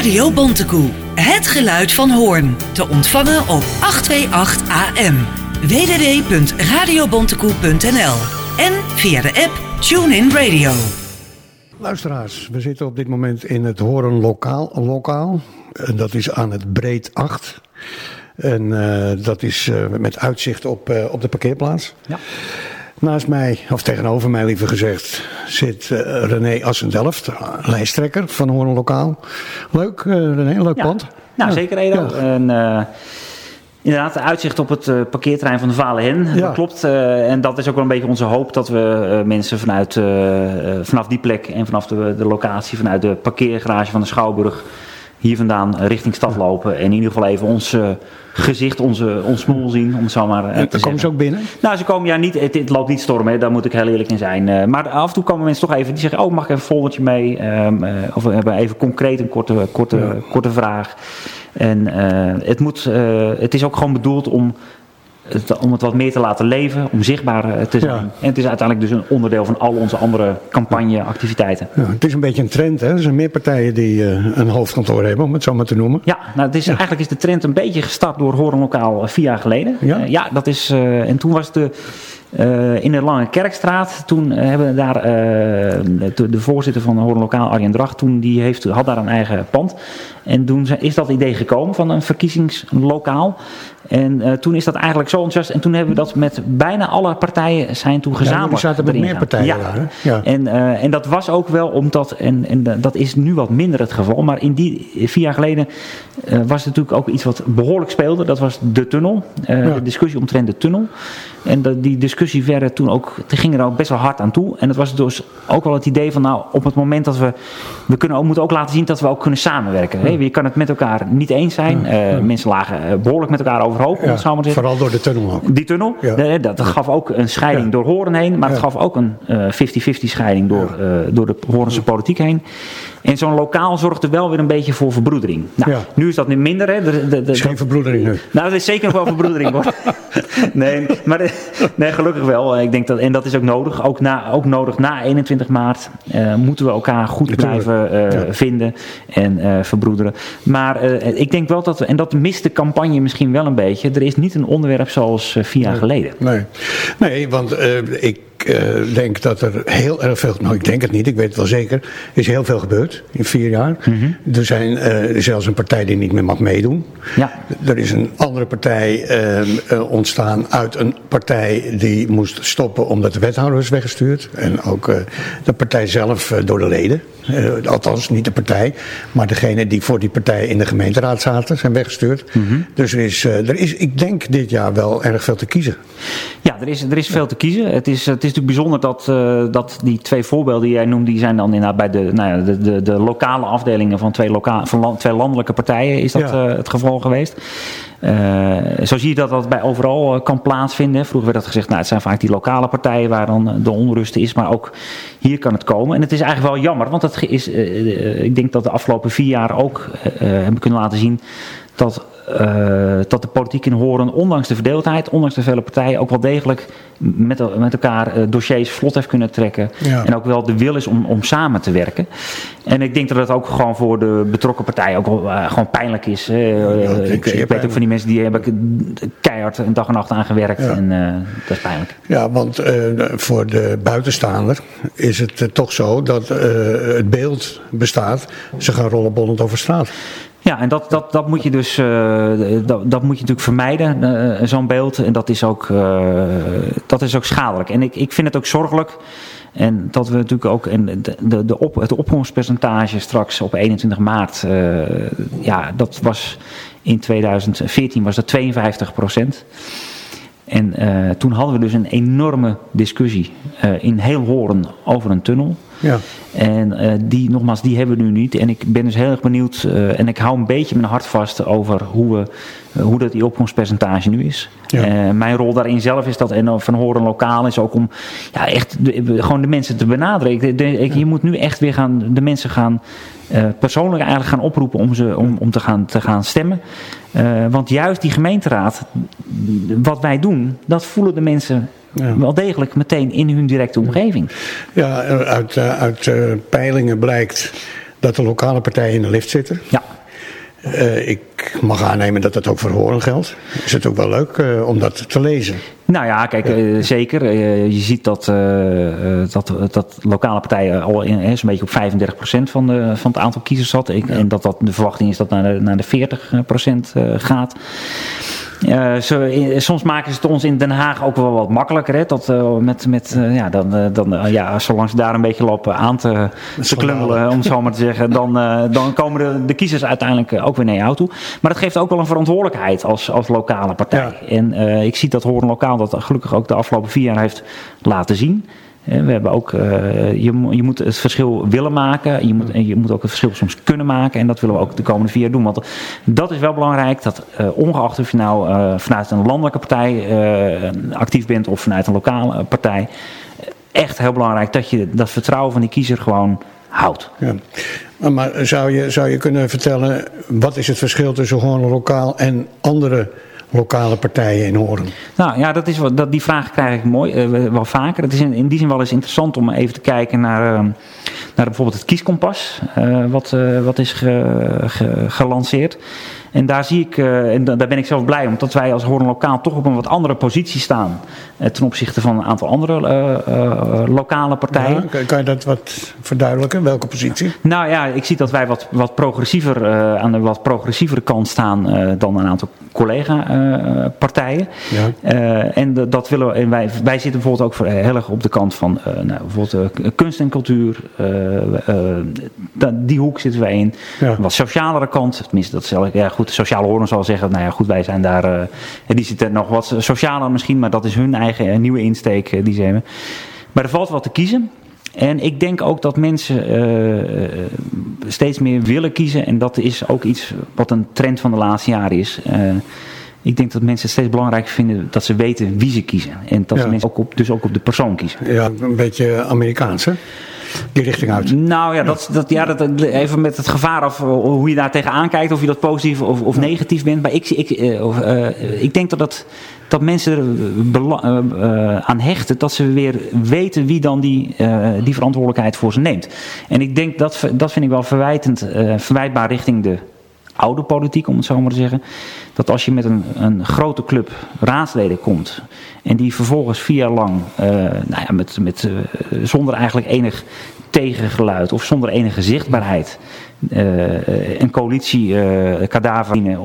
Radio Bontekoe. Het geluid van Hoorn. Te ontvangen op 828 AM. www.radiobontekoe.nl En via de app TuneIn Radio. Luisteraars, we zitten op dit moment in het Hoorn Lokaal. lokaal. En dat is aan het Breed 8. En uh, dat is uh, met uitzicht op, uh, op de parkeerplaats. Ja. Naast mij, of tegenover mij liever gezegd, zit uh, René Assendelft, lijsttrekker van Hoorn Lokaal. Leuk, uh, René, leuk ja. pand. Nou, ja. zeker Edo. Ja. En, uh, inderdaad, de uitzicht op het parkeerterrein van de Valen Dat klopt. en dat is ook wel een beetje onze hoop dat we mensen vanuit, vanaf die plek en vanaf de, de locatie, vanuit de parkeergarage van de Schouwburg hier vandaan richting stad lopen. En in ieder geval even ons uh, gezicht, onze, ons smoel zien, om het zo maar uh, en, te komen ze ook binnen? Nou, ze komen ja niet, het, het loopt niet stormen, hè, daar moet ik heel eerlijk in zijn. Uh, maar af en toe komen mensen toch even, die zeggen, oh mag ik even een foldertje mee? Um, of we hebben even concreet een korte, korte, ja. korte vraag. En het, moet, het is ook gewoon bedoeld om het, om het wat meer te laten leven, om zichtbaar te zijn. Ja. En het is uiteindelijk dus een onderdeel van al onze andere campagneactiviteiten. Ja, het is een beetje een trend, hè? Er zijn meer partijen die uh, een hoofdkantoor hebben, om het zo maar te noemen. Ja, nou, het is, ja. eigenlijk is de trend een beetje gestart door Horen Lokaal vier jaar geleden. Ja, ja dat is, en toen was de... Uh, in de Lange Kerkstraat, toen uh, hebben daar uh, de, de, voorzitter van de Horen Lokaal, Arjen Dracht, toen die heeft, had daar een eigen pand. En toen is dat idee gekomen van een verkiezingslokaal. En uh, toen is dat eigenlijk zo enthousiast. En toen hebben we dat met bijna alle partijen zijn toen gezamenlijk. Ja, zaten met meer partijen ja. daar. Hè? Ja. En, en dat was ook wel omdat, en, en dat is nu wat minder het geval. Maar in die vier jaar geleden was het natuurlijk ook iets wat behoorlijk speelde. Dat was de tunnel. Ja. De discussie omtrent de tunnel. En die discussie werden toen ook, ging er ook best wel hard aan toe. En dat was dus ook wel het idee van, nou, op het moment dat we, we kunnen ook, moeten ook laten zien dat we ook kunnen samenwerken. Hè? Je kan het met elkaar niet eens zijn. Ja. Mensen lagen behoorlijk met elkaar overhoop. Vooral door de tunnel ook. Die tunnel, dat, dat gaf ook een scheiding door Horen heen. Maar het gaf ook een 50-50 uh, scheiding door, door de Horense politiek heen. En zo'n lokaal zorgde wel weer een beetje voor verbroedering. Nou, ja. nu is dat nu minder. Hè. De, de, de, is geen verbroedering nu. Nou, dat is zeker nog wel verbroedering hoor. nee, maar nee, gelukkig wel. Ik denk dat, en dat is ook nodig. Ook, na, ook nodig na 21 maart uh, moeten we elkaar goed blijven uh, ja. vinden en uh, verbroederen. Maar ik denk wel dat we, en dat mist de campagne misschien wel een beetje. Er is niet een onderwerp zoals vier jaar nee. geleden. Nee, nee want ik ik uh, denk dat er heel erg veel, nou ik denk het niet, ik weet het wel zeker, is heel veel gebeurd in vier jaar. Mhm. Er zijn uh, zelfs een partij die niet meer mag meedoen. Ja. Er is een andere partij uh, ontstaan uit een partij die moest stoppen omdat de wethouder is weggestuurd. En ook de partij zelf door de leden. Althans, niet de partij, maar degene die voor die partij in de gemeenteraad zaten, zijn weggestuurd. Mm-hmm. Dus er is, er is, ik denk dit jaar wel erg veel te kiezen. Ja, er is, er is veel te kiezen. Het is, het is natuurlijk bijzonder dat, uh, dat die twee voorbeelden die jij noemt, die zijn dan inderdaad bij de, nou ja, de, de, de lokale afdelingen van twee, loka van land, twee landelijke partijen is dat ja. uh, het geval geweest. Uh, zo zie je dat dat bij overal kan plaatsvinden. Vroeger werd dat gezegd, nou, het zijn vaak die lokale partijen waar dan de onrust is, maar ook hier kan het komen. En het is eigenlijk wel jammer, want dat is, ik denk dat de afgelopen vier jaar ook hebben kunnen laten zien dat dat de politiek in Horen, ondanks de verdeeldheid, ondanks de vele partijen, ook wel degelijk met, met elkaar uh, dossiers vlot heeft kunnen trekken. Ja. En ook wel de wil is om, om samen te werken. En ik denk dat het ook gewoon voor de betrokken partijen ook wel, uh, gewoon pijnlijk is. Ja, ik, ik weet ook van die mensen die hebben keihard een dag en nacht aan gewerkt. Ja. En dat is pijnlijk. Ja, want voor de buitenstaander is het toch zo dat het beeld bestaat. Ze gaan rollenbollend over straat. Ja, en dat, dat, dat moet je dus uh, dat, dat moet je natuurlijk vermijden, uh, zo'n beeld. En dat is ook, uh, dat is ook schadelijk. En ik, ik vind het ook zorgelijk. En dat we natuurlijk ook en de, de, de op, het opkomstpercentage straks op 21 maart, ja, dat was in 2014 was dat 52 procent. En toen hadden we dus een enorme discussie in heel Horen over een tunnel. Ja. En uh, die, nogmaals, die hebben we nu niet. En ik ben dus heel erg benieuwd. En ik hou een beetje mijn hart vast over hoe, we, hoe dat die opkomstpercentage nu is. Ja. mijn rol daarin zelf is dat, en van horen lokaal, is ook om ja, echt de, gewoon de mensen te benaderen. Ik, de, ik, je moet nu echt weer gaan, de mensen gaan persoonlijk eigenlijk gaan oproepen om, ze, om, om te, gaan, te gaan stemmen. want juist die gemeenteraad, wat wij doen, dat voelen de mensen ja. wel degelijk meteen in hun directe omgeving. Ja, uit, uit uh, peilingen blijkt dat de lokale partijen in de lift zitten. Ja. Uh, ik mag aannemen dat dat ook voor Horen geldt. Is het ook wel leuk uh, om dat te lezen? Nou ja, kijk, uh, zeker. je ziet dat, dat, dat lokale partijen al in, zo'n beetje op 35% van, de, van het aantal kiezers zat. Ik, ja. En dat, dat de verwachting is dat naar de, naar de 40% gaat. Uh, soms maken ze het ons in Den Haag ook wel wat makkelijker. Hè? Dat, uh, met, met, uh, ja, dan, dan, ja, zolang ze daar een beetje lopen aan te, te klungelen, om zo maar te zeggen, dan, dan komen de, de kiezers uiteindelijk ook weer naar jou toe. Maar dat geeft ook wel een verantwoordelijkheid als, als lokale partij. Ja. En ik zie dat Horen Lokaal dat gelukkig ook de afgelopen vier jaar heeft laten zien. We hebben ook, uh, je, je moet het verschil willen maken. Je moet, en je moet ook het verschil soms kunnen maken. En dat willen we ook de komende vier jaar doen. Want dat is wel belangrijk. Dat uh, ongeacht of je nou uh, vanuit een landelijke partij actief bent of vanuit een lokale partij. Echt heel belangrijk dat je dat vertrouwen van die kiezer gewoon houdt. Ja. Maar zou je, zou je kunnen vertellen, wat is het verschil tussen gewoon lokaal en andere lokale partijen in Horen? Nou ja, dat is, dat, die vraag krijg ik mooi, uh, wel vaker. Het is in, in, die zin wel eens interessant om even te kijken naar, uh, naar bijvoorbeeld het kieskompas, uh, wat, wat is ge, gelanceerd. En daar zie ik, uh, en daar ben ik zelf blij omdat wij als Hoorn Lokaal toch op een wat andere positie staan uh, ten opzichte van een aantal andere uh, lokale partijen. Ja, kan je dat wat verduidelijken? Welke positie? Nou ja, ik zie dat wij wat, wat progressiever, aan de wat progressievere kant staan dan een aantal collega-partijen. Ja. en de, dat willen we, en wij, wij zitten bijvoorbeeld ook voor, heel erg op de kant van nou, bijvoorbeeld kunst en cultuur. die hoek zitten wij in. Ja. Wat socialere kant, tenminste dat zal ik ja, goed, de sociale horen zal zeggen, nou ja, goed, wij zijn daar, uh, die zitten nog wat socialer misschien, maar dat is hun eigen uh, nieuwe insteek uh, die ze hebben. Maar er valt wat te kiezen. En ik denk ook dat mensen steeds meer willen kiezen. En dat is ook iets wat een trend van de laatste jaren is. ik denk dat mensen het steeds belangrijker vinden dat ze weten wie ze kiezen. En dat ja. ze mensen ook op, dus ook op de persoon kiezen. Ja, een beetje Amerikaans hè? Die richting uit. Nou ja, dat, dat, ja dat, even met het gevaar of hoe je daar tegenaan kijkt, of je dat positief of, of negatief bent. Maar ik, ik, uh, ik denk dat, dat, dat mensen er aan hechten dat ze weer weten wie dan die, die verantwoordelijkheid voor ze neemt. En ik denk dat, dat vind ik wel verwijtend, verwijtbaar richting de oude politiek, om het zo maar te zeggen. Dat als je met een, een grote club raadsleden komt. en die vervolgens vier jaar lang. Uh, nou ja, met, met, uh, zonder eigenlijk enig tegengeluid of zonder enige zichtbaarheid een coalitie uh, kadaver uh,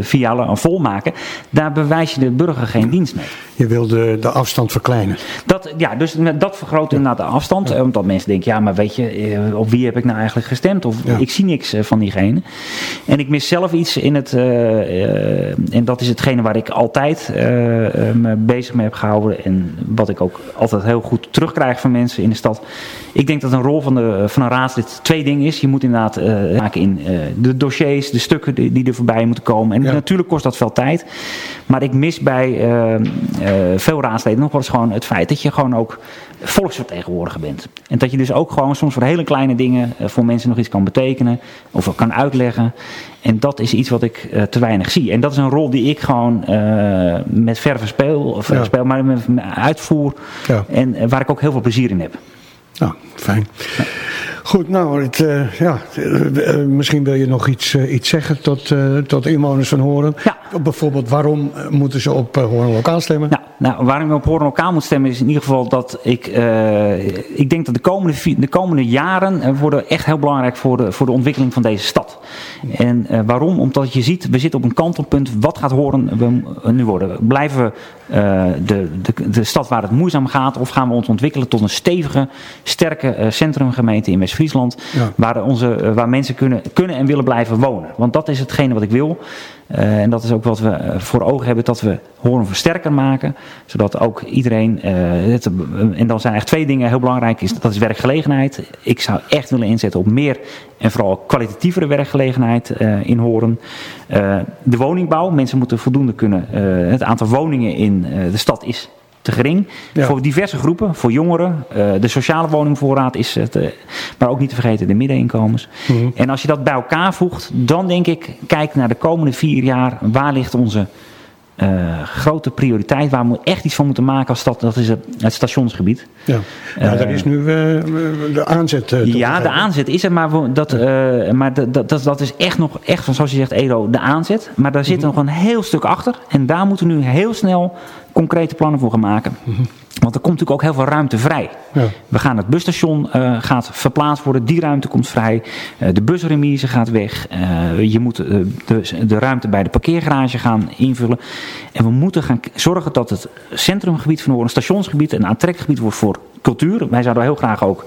vier jaar volmaken, daar bewijs je de burger geen dienst mee. Je wil de, de afstand verkleinen. Dat, ja, dus dat vergroot inderdaad de afstand. Ja. Omdat mensen denken, ja, maar weet je, op wie heb ik nou eigenlijk gestemd? Of ja. ik zie niks van diegene. En ik mis zelf iets in het, en dat is hetgene waar ik altijd me bezig mee heb gehouden. En wat ik ook altijd heel goed terugkrijg van mensen in de stad. Ik denk dat een rol van, de, van een raadslid twee dingen is. Je moet inderdaad uh, maken in uh, de dossiers, de stukken die, die, er voorbij moeten komen. En ja. natuurlijk kost dat veel tijd. Maar ik mis bij uh, veel raadsleden nog wel eens gewoon het feit dat je gewoon ook volksvertegenwoordiger bent. En dat je dus ook gewoon soms voor hele kleine dingen voor mensen nog iets kan betekenen of kan uitleggen. En dat is iets wat ik te weinig zie. En dat is een rol die ik gewoon met verven speel, of ja. speel maar met, uitvoer. Ja. En waar ik ook heel veel plezier in heb. Nou, fijn. Ja. Goed, nou, het, uh, ja, uh, misschien wil je nog iets, iets zeggen tot, tot inwoners van Horen. Ja. Bijvoorbeeld, waarom moeten ze op Horen Lokaal stemmen? Nou, nou, waarom je op Horen Lokaal moet stemmen is in ieder geval dat ik, ik denk dat de komende, de komende jaren worden echt heel belangrijk voor de, voor de ontwikkeling van deze stad. En waarom? Omdat je ziet, we zitten op een kantelpunt. Wat gaat Horen we, nu worden? Blijven we de, de, de stad waar het moeizaam gaat of gaan we ons ontwikkelen tot een stevige, sterke centrumgemeente in West Friesland, ja. waar, onze, waar mensen kunnen, kunnen en willen blijven wonen. Want dat is hetgene wat ik wil. Uh, en dat is ook wat we voor ogen hebben, dat we Hoorn versterker maken. Zodat ook iedereen, uh, het, en dan zijn eigenlijk twee dingen heel belangrijk, is, dat is werkgelegenheid. Ik zou echt willen inzetten op meer en vooral kwalitatievere werkgelegenheid in Hoorn. de woningbouw, mensen moeten voldoende kunnen, het aantal woningen in de stad is te gering. Ja. Voor diverse groepen, voor jongeren. Uh, de sociale woningvoorraad is het. Uh, maar ook niet te vergeten de middeninkomens. Mm -hmm. En als je dat bij elkaar voegt, dan denk ik, kijk naar de komende vier jaar. Waar ligt onze eh, grote prioriteit waar we echt iets van moeten maken als stad. Dat is het, het stationsgebied. Ja, ja daar is nu uh, de aanzet. Ja, de aanzet is er, maar, dat, maar dat, dat, dat is echt nog, echt van zoals je zegt, Edo, de aanzet. Maar daar zit mm -hmm. nog een heel stuk achter. En daar moeten we nu heel snel concrete plannen voor gaan maken. -hmm. Want er komt natuurlijk ook heel veel ruimte vrij. Ja. We gaan het busstation uh, gaat verplaatst worden, die ruimte komt vrij. Uh, de busremise gaat weg. Uh, je moet de, de, ruimte bij de parkeergarage gaan invullen. En we moeten gaan zorgen dat het centrumgebied van Hoorn, stationsgebied, een aantrekgebied wordt voor cultuur. Wij zouden heel graag ook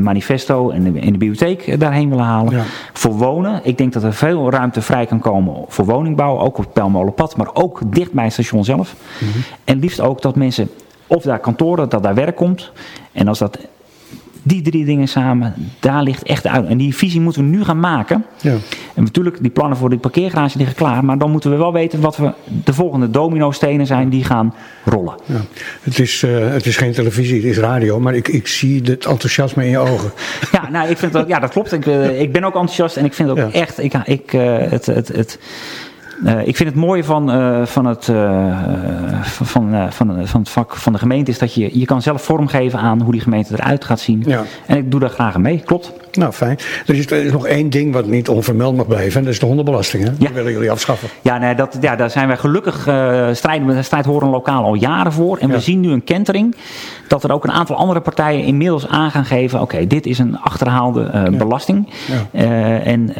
manifesto en de, in de bibliotheek daarheen willen halen. Ja. Voor wonen. Ik denk dat er veel ruimte vrij kan komen voor woningbouw. Ook op het Pelmolenpad, maar ook dicht bij het station zelf. Mm -hmm. En liefst ook dat mensen of daar kantoren, dat daar werk komt. En als dat die drie dingen samen, daar ligt echt uit. En die visie moeten we nu gaan maken. Ja. En natuurlijk, die plannen voor die parkeergarage liggen klaar. Maar dan moeten we wel weten wat we de volgende domino-stenen zijn die gaan rollen. Ja. Het, is, uh, het is geen televisie, het is radio. Maar ik, ik zie het enthousiasme in je ogen. Ja, nou, ik vind dat, ja dat klopt. Ik, uh, ik ben ook enthousiast en ik vind ook ja. echt... Ik, ik, uh, het, het, het, uh, ik vind het mooie van, uh, van, het, uh, van, van, van het vak van de gemeente is dat je, je kan zelf vormgeven aan hoe die gemeente eruit gaat zien. Ja. En ik doe daar graag aan mee, klopt. Nou, fijn. Er is, er is nog één ding wat niet onvermeld mag blijven en dat is de hondenbelasting. Hè? Ja. Die willen jullie afschaffen. Ja, nee, dat, ja daar zijn wij gelukkig, strijden we strijd horen lokaal al jaren voor. En ja. we zien nu een kentering dat er ook een aantal andere partijen inmiddels aan gaan geven, oké, okay, dit is een achterhaalde ja. belasting. en,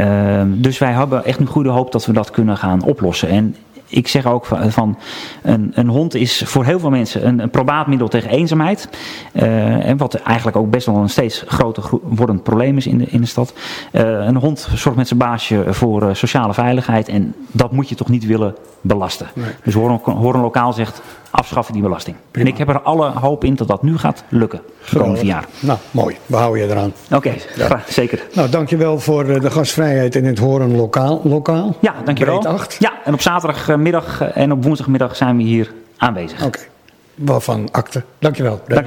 dus wij hebben echt een goede hoop dat we dat kunnen gaan oplossen. En ik zeg ook van, een, een, hond is voor heel veel mensen een, een probaatmiddel tegen eenzaamheid. Uh, en wat eigenlijk ook best wel een steeds groter wordend probleem is in de, in de stad. Uh, een hond zorgt met zijn baasje voor uh, sociale veiligheid. En dat moet je toch niet willen belasten. Nee. Dus Horen, Horen Lokaal zegt afschaffen die belasting. Prima. En ik heb er alle hoop in dat dat nu gaat lukken. Vier jaar. Nou, mooi. We houden je eraan. Oké, okay, ja. zeker. Nou, dankjewel voor de gastvrijheid in het Horen Lokaal. lokaal. Ja, dankjewel. Ja, en op zaterdagmiddag en op woensdagmiddag zijn we hier aanwezig. Oké, okay. waarvan akte. Dankjewel. dankjewel.